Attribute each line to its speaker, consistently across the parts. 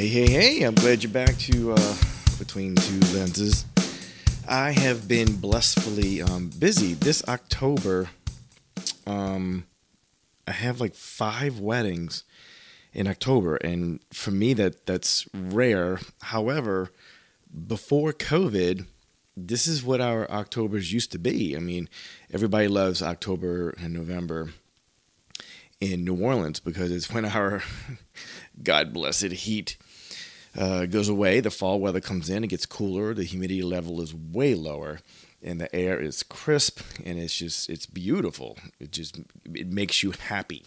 Speaker 1: Hey, hey, hey, I'm glad you're back to uh, Between Two Lenses. I have been blissfully um, busy. This October, um, I have like five weddings in October, and for me, that that's rare. However, before COVID, this is what our Octobers used to be. I mean, everybody loves October and November in New Orleans because it's when our God blessed heat uh, goes away. The fall weather comes in, it gets cooler, the humidity level is way lower, and the air is crisp, and it's just it's beautiful. It just it makes you happy.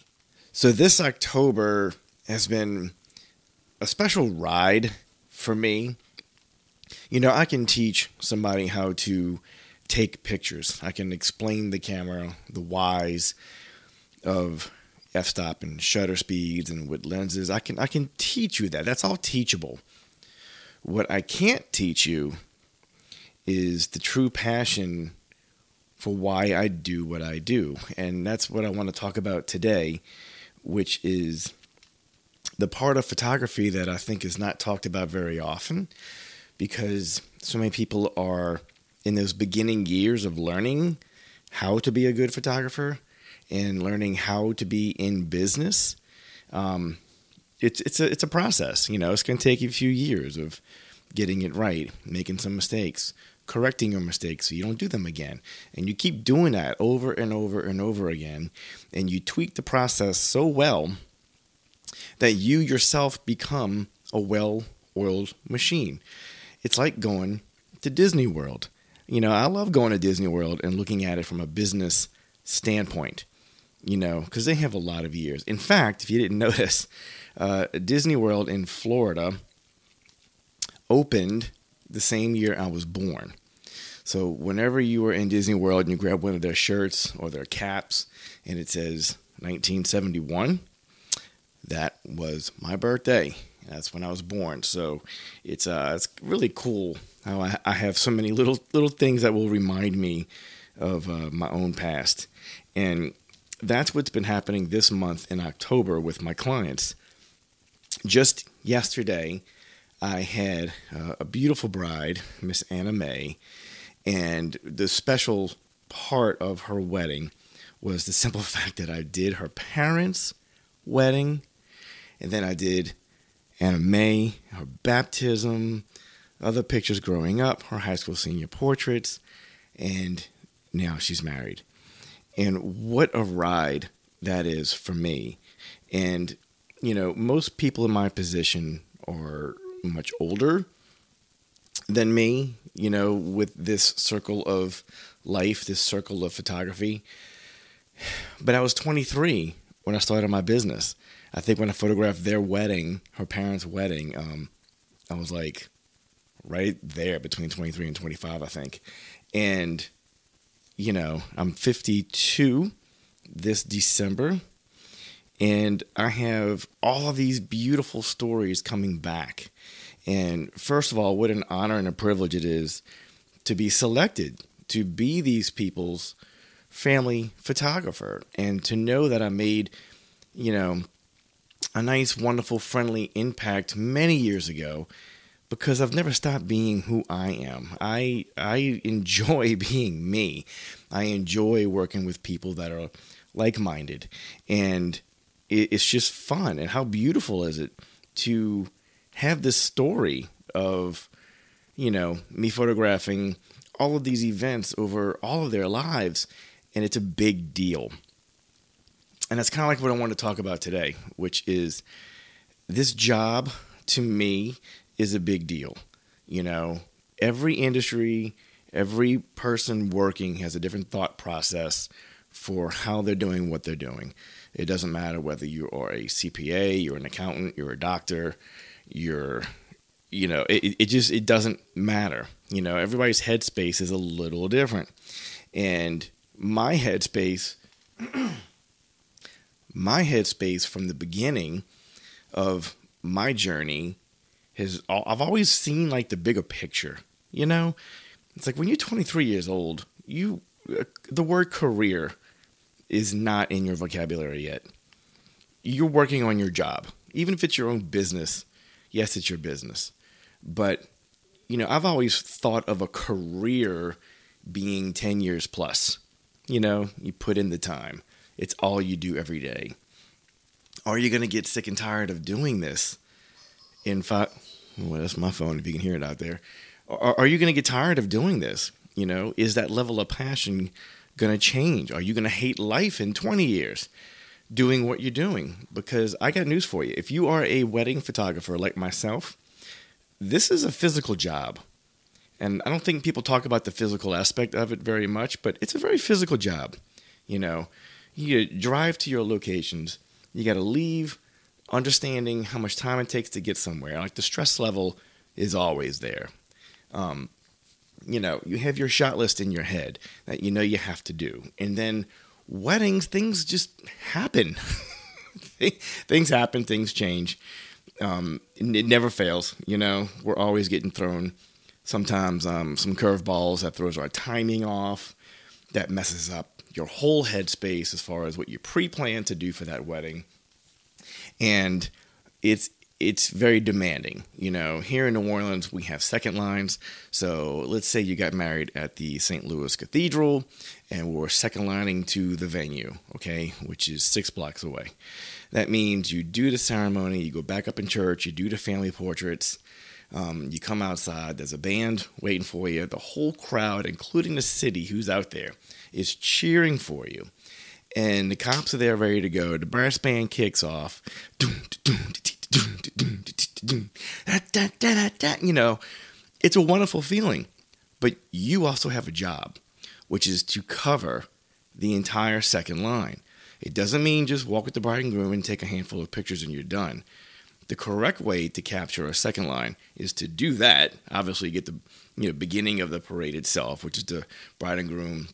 Speaker 1: So this October has been a special ride for me. You know, I can teach somebody how to take pictures. I can explain the camera, the whys of f-stop and shutter speeds and with lenses. I can I can teach you that. That's all teachable. What I can't teach you is the true passion for why I do what I do. And that's what I want to talk about today, which is the part of photography that I think is not talked about very often because so many people are in those beginning years of learning how to be a good photographer and learning how to be in business. Um, it's it's a it's a process. You know, it's going to take you a few years of getting it right, making some mistakes, correcting your mistakes so you don't do them again, and you keep doing that over and over and over again, and you tweak the process so well that you yourself become a well-oiled machine. It's like going to Disney World. You know, I love going to Disney World and looking at it from a business standpoint you know, because they have a lot of years. In fact, if you didn't notice, uh, Disney World in Florida opened the same year I was born. So whenever you were in Disney World and you grab one of their shirts or their caps and it says 1971, that was my birthday. That's when I was born. So it's uh, it's really cool how I, I have so many little little things that will remind me of uh, my own past. And that's what's been happening this month in October with my clients. Just yesterday, I had uh, a beautiful bride, Miss Anna May, and the special part of her wedding was the simple fact that I did her parents' wedding, and then I did Anna May, her baptism, other pictures growing up, her high school senior portraits, and now she's married and what a ride that is for me. And, you know, most people in my position are much older than me, you know, with this circle of life, this circle of photography. But I was 23 when I started my business. I think when I photographed their wedding, her parents' wedding, um, I was like right there between 23 and 25, I think. And you know, I'm 52 this December, and I have all of these beautiful stories coming back. And first of all, what an honor and a privilege it is to be selected to be these people's family photographer and to know that I made, you know, a nice, wonderful, friendly impact many years ago because I've never stopped being who I am. I I enjoy being me. I enjoy working with people that are like-minded, and it's just fun. And how beautiful is it to have this story of, you know, me photographing all of these events over all of their lives, and it's a big deal. And that's kind of like what I want to talk about today, which is this job to me is a big deal. You know, every industry, every person working has a different thought process for how they're doing what they're doing. It doesn't matter whether you are a CPA, you're an accountant, you're a doctor, you're you know, it, it just it doesn't matter. You know, everybody's headspace is a little different. And my headspace my headspace from the beginning of my journey his I've always seen like the bigger picture, you know? It's like when you're 23 years old, you uh, the word career is not in your vocabulary yet. You're working on your job. Even if it's your own business, yes, it's your business. But, you know, I've always thought of a career being 10 years plus. You know, you put in the time, it's all you do every day. Are you going to get sick and tired of doing this in five? Well, that's my phone if you can hear it out there. Are, are you going to get tired of doing this? You know, is that level of passion going to change? Are you going to hate life in 20 years doing what you're doing? Because I got news for you. If you are a wedding photographer like myself, this is a physical job. And I don't think people talk about the physical aspect of it very much, but it's a very physical job. You know, you drive to your locations, you got to leave understanding how much time it takes to get somewhere. Like the stress level is always there. Um, you know, you have your shot list in your head that you know you have to do. And then weddings, things just happen. things happen, things change. Um, it never fails. You know, we're always getting thrown sometimes um, some curveballs that throws our timing off, that messes up your whole headspace as far as what you pre-plan to do for that wedding, and it's it's very demanding. You know, here in New Orleans, we have second lines. So let's say you got married at the St. Louis Cathedral and we're second lining to the venue, okay, which is six blocks away. That means you do the ceremony, you go back up in church, you do the family portraits, um, you come outside, there's a band waiting for you. The whole crowd, including the city who's out there, is cheering for you. And the cops are there ready to go. The brass band kicks off. You know, it's a wonderful feeling. But you also have a job, which is to cover the entire second line. It doesn't mean just walk with the bride and groom and take a handful of pictures and you're done. The correct way to capture a second line is to do that. Obviously, you get the you know beginning of the parade itself, which is the bride and groom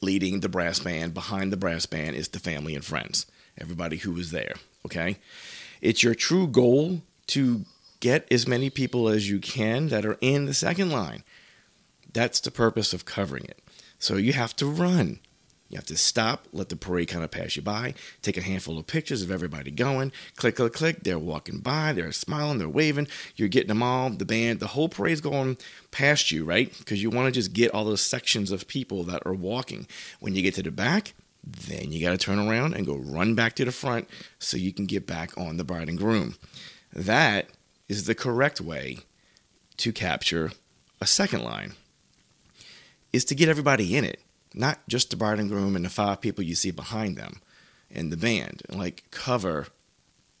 Speaker 1: leading the brass band. Behind the brass band is the family and friends, everybody who was there. Okay, it's your true goal to get as many people as you can that are in the second line. That's the purpose of covering it. So you have to run. You have to stop, let the parade kind of pass you by, take a handful of pictures of everybody going, click, click, click. They're walking by, they're smiling, they're waving. You're getting them all, the band, the whole parade's going past you, right? Because you want to just get all those sections of people that are walking. When you get to the back, then you got to turn around and go run back to the front so you can get back on the bride and groom. That is the correct way to capture a second line is to get everybody in it not just the bride and groom and the five people you see behind them and the band, like cover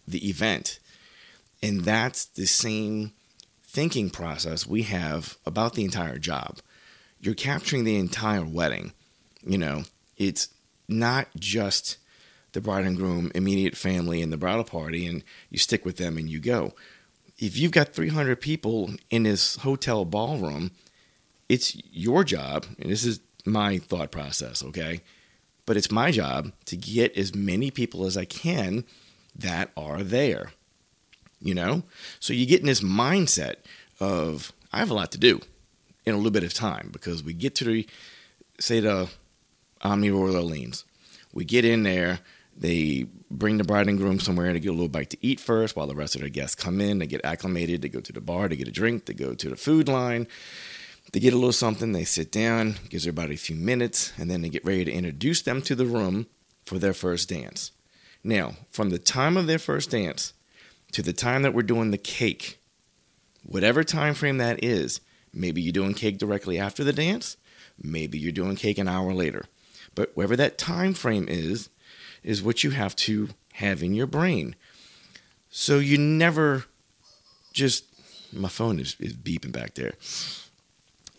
Speaker 1: the event. And that's the same thinking process we have about the entire job. You're capturing the entire wedding. You know, it's not just the bride and groom, immediate family, and the bridal party, and you stick with them and you go. If you've got 300 people in this hotel ballroom, it's your job, and this is my thought process, okay? But it's my job to get as many people as I can that are there. You know? So you get in this mindset of I have a lot to do in a little bit of time because we get to the say the Omni Royal Orleans. We get in there, they bring the bride and groom somewhere to get a little bite to eat first while the rest of their guests come in, they get acclimated, they go to the bar to get a drink, they go to the food line, they get a little something, they sit down, gives everybody a few minutes, and then they get ready to introduce them to the room for their first dance. Now, from the time of their first dance to the time that we're doing the cake, whatever time frame that is, maybe you're doing cake directly after the dance, maybe you're doing cake an hour later. But whatever that time frame is, is what you have to have in your brain. So you never just my phone is, is beeping back there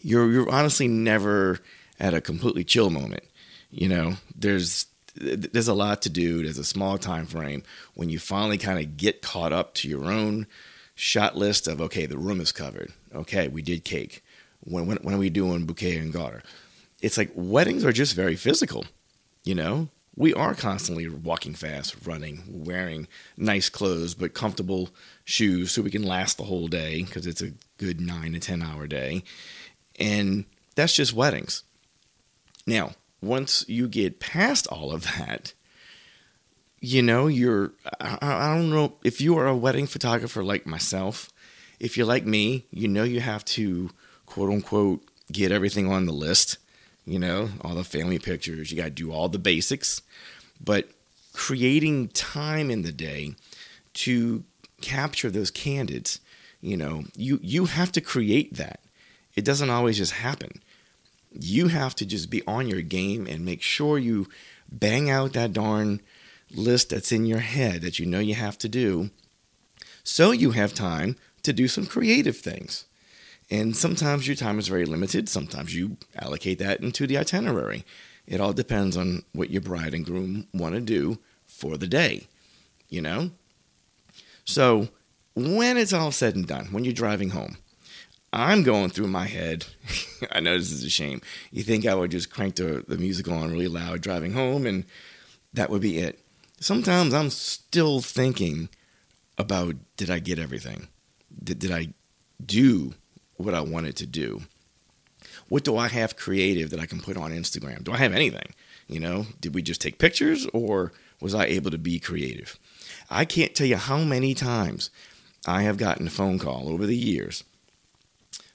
Speaker 1: you're you're honestly never at a completely chill moment. You know, there's there's a lot to do. There's a small time frame when you finally kind of get caught up to your own shot list of okay, the room is covered. Okay, we did cake. When when, when are we doing bouquet and garter? It's like weddings are just very physical. You know, we are constantly walking fast, running, wearing nice clothes but comfortable shoes so we can last the whole day because it's a good nine to ten hour day. And that's just weddings. Now, once you get past all of that, you know, you're, I, I don't know, if you are a wedding photographer like myself, if you're like me, you know you have to quote unquote get everything on the list, you know, all the family pictures, you got to do all the basics. But creating time in the day to capture those candids, you know, you you have to create that. It doesn't always just happen. You have to just be on your game and make sure you bang out that darn list that's in your head that you know you have to do so you have time to do some creative things. And sometimes your time is very limited. Sometimes you allocate that into the itinerary. It all depends on what your bride and groom want to do for the day, you know? So when it's all said and done, when you're driving home, I'm going through my head. I know this is a shame. You think I would just crank the, the music on really loud driving home and that would be it. Sometimes I'm still thinking about did I get everything? Did, did I do what I wanted to do? What do I have creative that I can put on Instagram? Do I have anything? You know, did we just take pictures or was I able to be creative? I can't tell you how many times I have gotten a phone call over the years,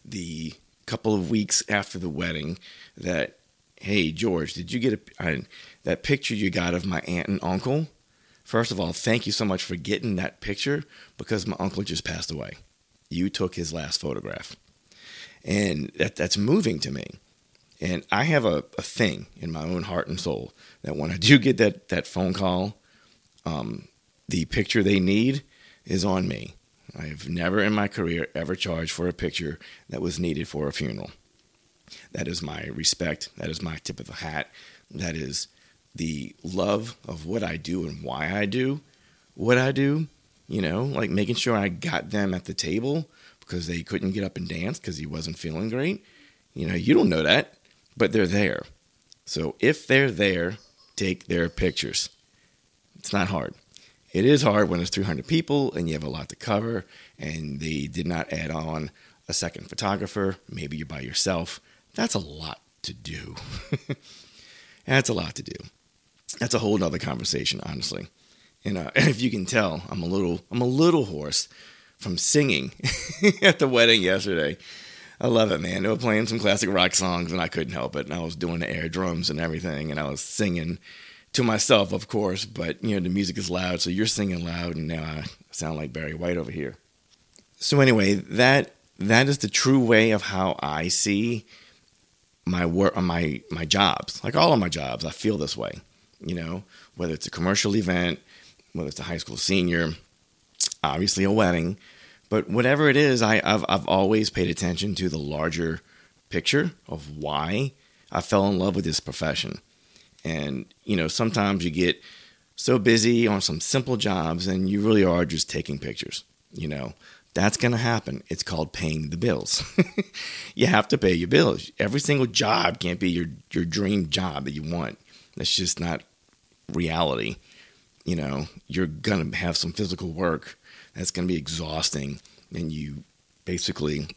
Speaker 1: the couple of weeks after the wedding, that, hey, George, did you get a, I, that picture you got of my aunt and uncle? First of all, thank you so much for getting that picture because my uncle just passed away. You took his last photograph. And that, that's moving to me. And I have a, a thing in my own heart and soul that when I do get that, that phone call, um, the picture they need is on me. I've never in my career ever charged for a picture that was needed for a funeral. That is my respect. That is my tip of the hat. That is the love of what I do and why I do what I do, you know, like making sure I got them at the table because they couldn't get up and dance because he wasn't feeling great. You know, you don't know that, but they're there. So if they're there, take their pictures. It's not hard. It is hard when there's 300 people and you have a lot to cover and they did not add on a second photographer. Maybe you're by yourself. That's a lot to do. That's a lot to do that's a whole nother conversation, honestly. And, uh, and if you can tell, I'm a little I'm a little hoarse from singing at the wedding yesterday. I love it, man. They were playing some classic rock songs, and I couldn't help it. And I was doing the air drums and everything, and I was singing to myself, of course. But you know, the music is loud, so you're singing loud, and now I sound like Barry White over here. So anyway, that that is the true way of how I see my work, uh, my my jobs. Like all of my jobs, I feel this way you know, whether it's a commercial event, whether it's a high school senior, obviously a wedding, but whatever it is, I, have I've always paid attention to the larger picture of why I fell in love with this profession. And, you know, sometimes you get so busy on some simple jobs and you really are just taking pictures, you know. That's going to happen. It's called paying the bills. you have to pay your bills. Every single job can't be your, your dream job that you want. That's just not reality. You know, you're going to have some physical work that's going to be exhausting. And you basically,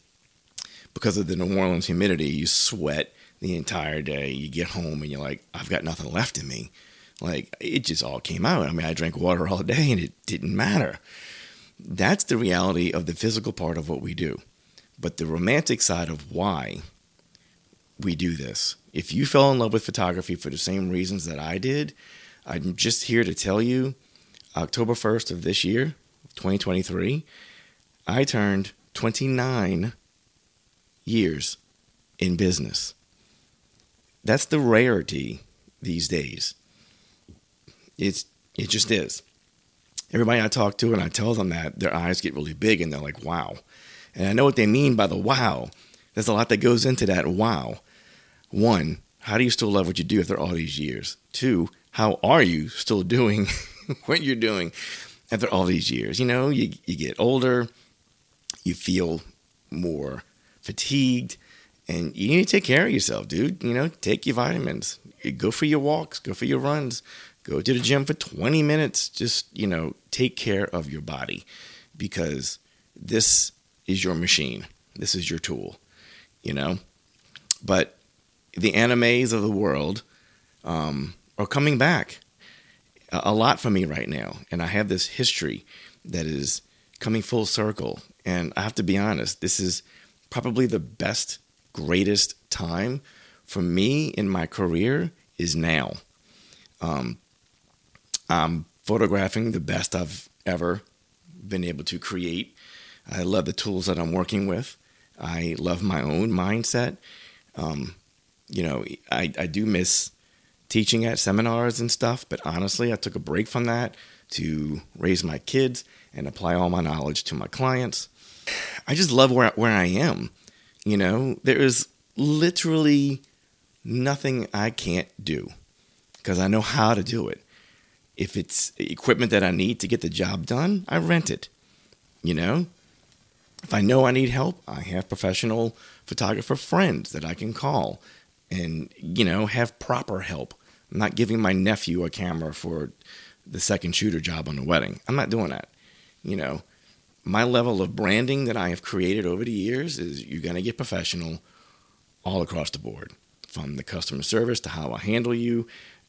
Speaker 1: because of the New Orleans humidity, you sweat the entire day. You get home and you're like, I've got nothing left in me. Like, it just all came out. I mean, I drank water all day and it didn't matter. That's the reality of the physical part of what we do. But the romantic side of why we do this. If you fell in love with photography for the same reasons that I did, I'm just here to tell you October 1st of this year, 2023, I turned 29 years in business. That's the rarity these days. It's it just is. Everybody I talk to and I tell them that their eyes get really big and they're like, "Wow." And I know what they mean by the wow. There's a lot that goes into that wow. One, how do you still love what you do after all these years? Two, how are you still doing what you're doing after all these years? You know, you, you get older, you feel more fatigued, and you need to take care of yourself, dude. You know, take your vitamins, go for your walks, go for your runs, go to the gym for 20 minutes. Just, you know, take care of your body because this is your machine, this is your tool, you know. But the Anna Mays of the world um, are coming back a, a lot for me right now, and I have this history that is coming full circle. And I have to be honest, this is probably the best, greatest time for me in my career is now. Um, I'm photographing the best I've ever been able to create. I love the tools that I'm working with. I love my own mindset. Um, you know, I, I do miss teaching at seminars and stuff, but honestly, I took a break from that to raise my kids and apply all my knowledge to my clients. I just love where, where I am. You know, there is literally nothing I can't do because I know how to do it. If it's equipment that I need to get the job done, I rent it. You know, if I know I need help, I have professional photographer friends that I can call and, you know, have proper help. I'm not giving my nephew a camera for the second shooter job on the wedding. I'm not doing that. You know, my level of branding that I have created over the years is you're going to get professional all across the board from the customer service to how I handle you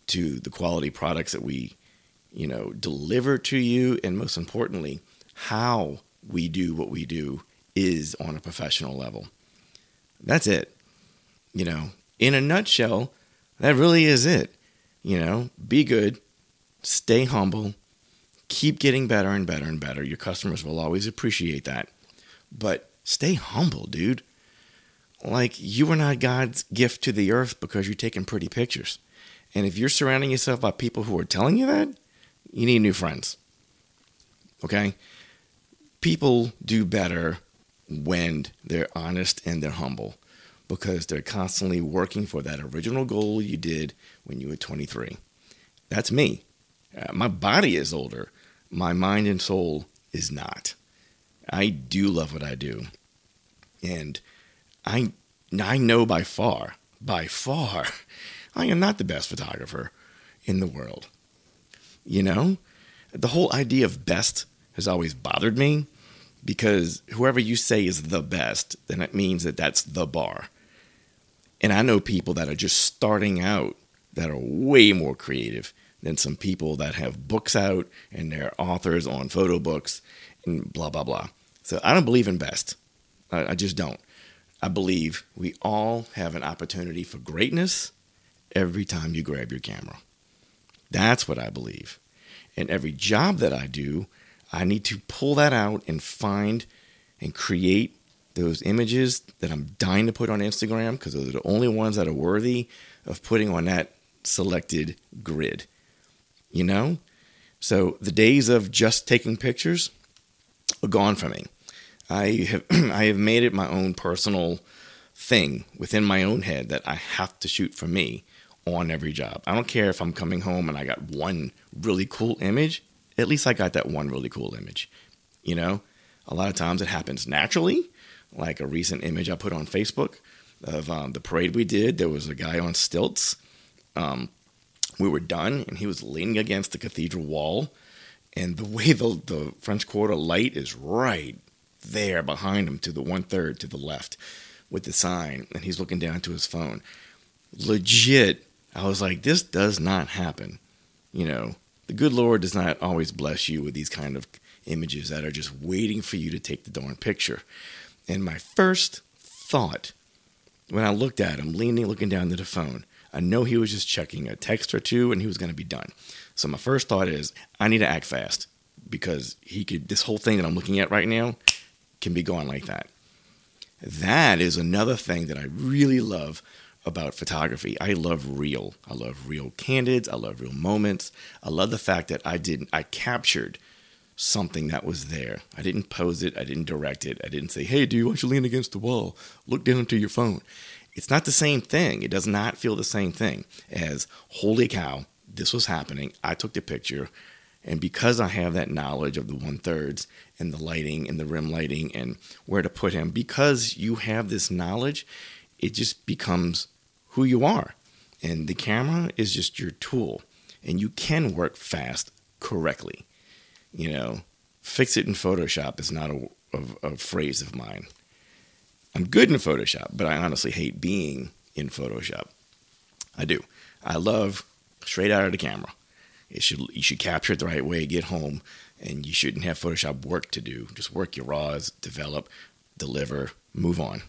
Speaker 1: to the quality products that we, you know, deliver to you. And most importantly, how we do what we do is on a professional level. That's it. You know, in a nutshell, that really is it. You know, be good, stay humble, keep getting better and better and better. Your customers will always appreciate that. But stay humble, dude. Like, you are not God's gift to the earth because you're taking pretty pictures. And if you're surrounding yourself by people who are telling you that, you need new friends. Okay? People do better when they're honest and they're humble because they're constantly working for that original goal you did when you were 23. That's me. Uh, my body is older, my mind and soul is not. I do love what I do. And I I know by far, by far, I am not the best photographer in the world. You know? The whole idea of best has always bothered me because whoever you say is the best, then it means that that's the bar. And I know people that are just starting out that are way more creative than some people that have books out and they're authors on photo books and blah, blah, blah. So I don't believe in best. I, I just don't. I believe we all have an opportunity for greatness every time you grab your camera. That's what I believe. And every job that I do, I need to pull that out and find and create those images that I'm dying to put on Instagram because those are the only ones that are worthy of putting on that selected grid you know? So the days of just taking pictures are gone for me. I have I have made it my own personal thing within my own head that I have to shoot for me on every job. I don't care if I'm coming home and I got one really cool image, at least I got that one really cool image. You know, a lot of times it happens naturally, like a recent image I put on Facebook of um, the parade we did. There was a guy on stilts um, we were done, and he was leaning against the cathedral wall. And the way the, the French Quarter light is right there behind him to the one third to the left with the sign, and he's looking down to his phone. Legit, I was like, this does not happen. You know, the good Lord does not always bless you with these kind of images that are just waiting for you to take the darn picture. And my first thought when I looked at him, leaning, looking down to the phone, I know he was just checking a text or two and he was going to be done. So my first thought is I need to act fast because he could this whole thing that I'm looking at right now can be going like that. That is another thing that I really love about photography. I love real. I love real candids. I love real moments. I love the fact that I didn't I captured something that was there. I didn't pose it. I didn't direct it. I didn't say, "Hey, do you want you lean against the wall? Look down into your phone." It's not the same thing. It does not feel the same thing as, holy cow, this was happening. I took the picture. And because I have that knowledge of the one thirds and the lighting and the rim lighting and where to put him, because you have this knowledge, it just becomes who you are. And the camera is just your tool. And you can work fast correctly. You know, fix it in Photoshop is not a, a, a phrase of mine. I'm good in Photoshop, but I honestly hate being in Photoshop. I do. I love straight out of the camera. It should you should capture it the right way, get home, and you shouldn't have Photoshop work to do. Just work your raws, develop, deliver, move on.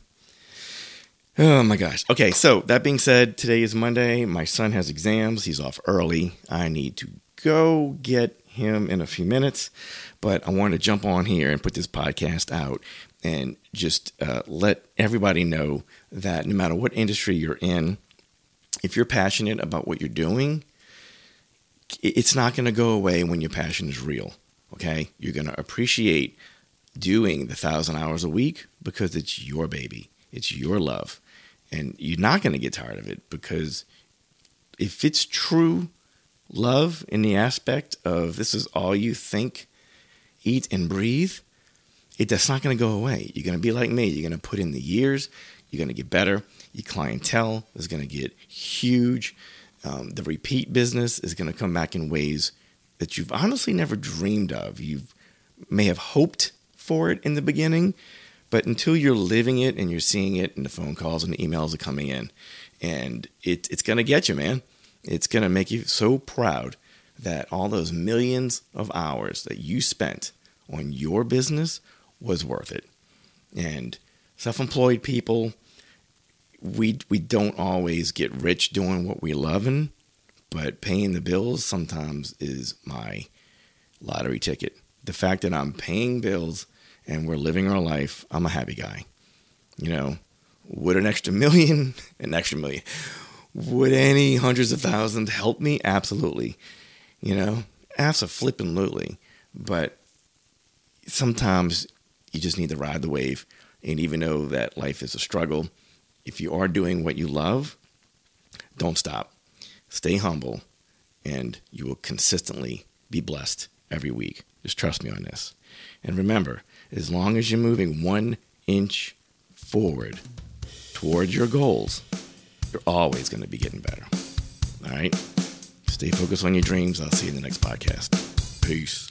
Speaker 1: Oh my gosh. Okay, so that being said, today is Monday. My son has exams. He's off early. I need to go get him in a few minutes, but I wanted to jump on here and put this podcast out and just uh, let everybody know that no matter what industry you're in, if you're passionate about what you're doing, it's not going to go away when your passion is real. Okay. You're going to appreciate doing the thousand hours a week because it's your baby, it's your love. And you're not going to get tired of it because if it's true love in the aspect of this is all you think, eat, and breathe, it, that's not going to go away. You're going to be like me. You're going to put in the years. You're going to get better. Your clientele is going to get huge. Um, the repeat business is going to come back in ways that you've honestly never dreamed of. You may have hoped for it in the beginning, but until you're living it and you're seeing it, and the phone calls and the emails are coming in, and it, it's going to get you, man. It's going to make you so proud that all those millions of hours that you spent on your business was worth it. And self-employed people, we we don't always get rich doing what we loving, but paying the bills sometimes is my lottery ticket. The fact that I'm paying bills and we're living our life, I'm a happy guy. You know, would an extra million, an extra million, would any hundreds of thousands help me? Absolutely. You know, absolutely. But sometimes you just need to ride the wave. And even though that life is a struggle, if you are doing what you love, don't stop. Stay humble, and you will consistently be blessed every week. Just trust me on this. And remember, as long as you're moving one inch forward towards your goals, you're always going to be getting better. All right? Stay focused on your dreams. I'll see you in the next podcast. Peace.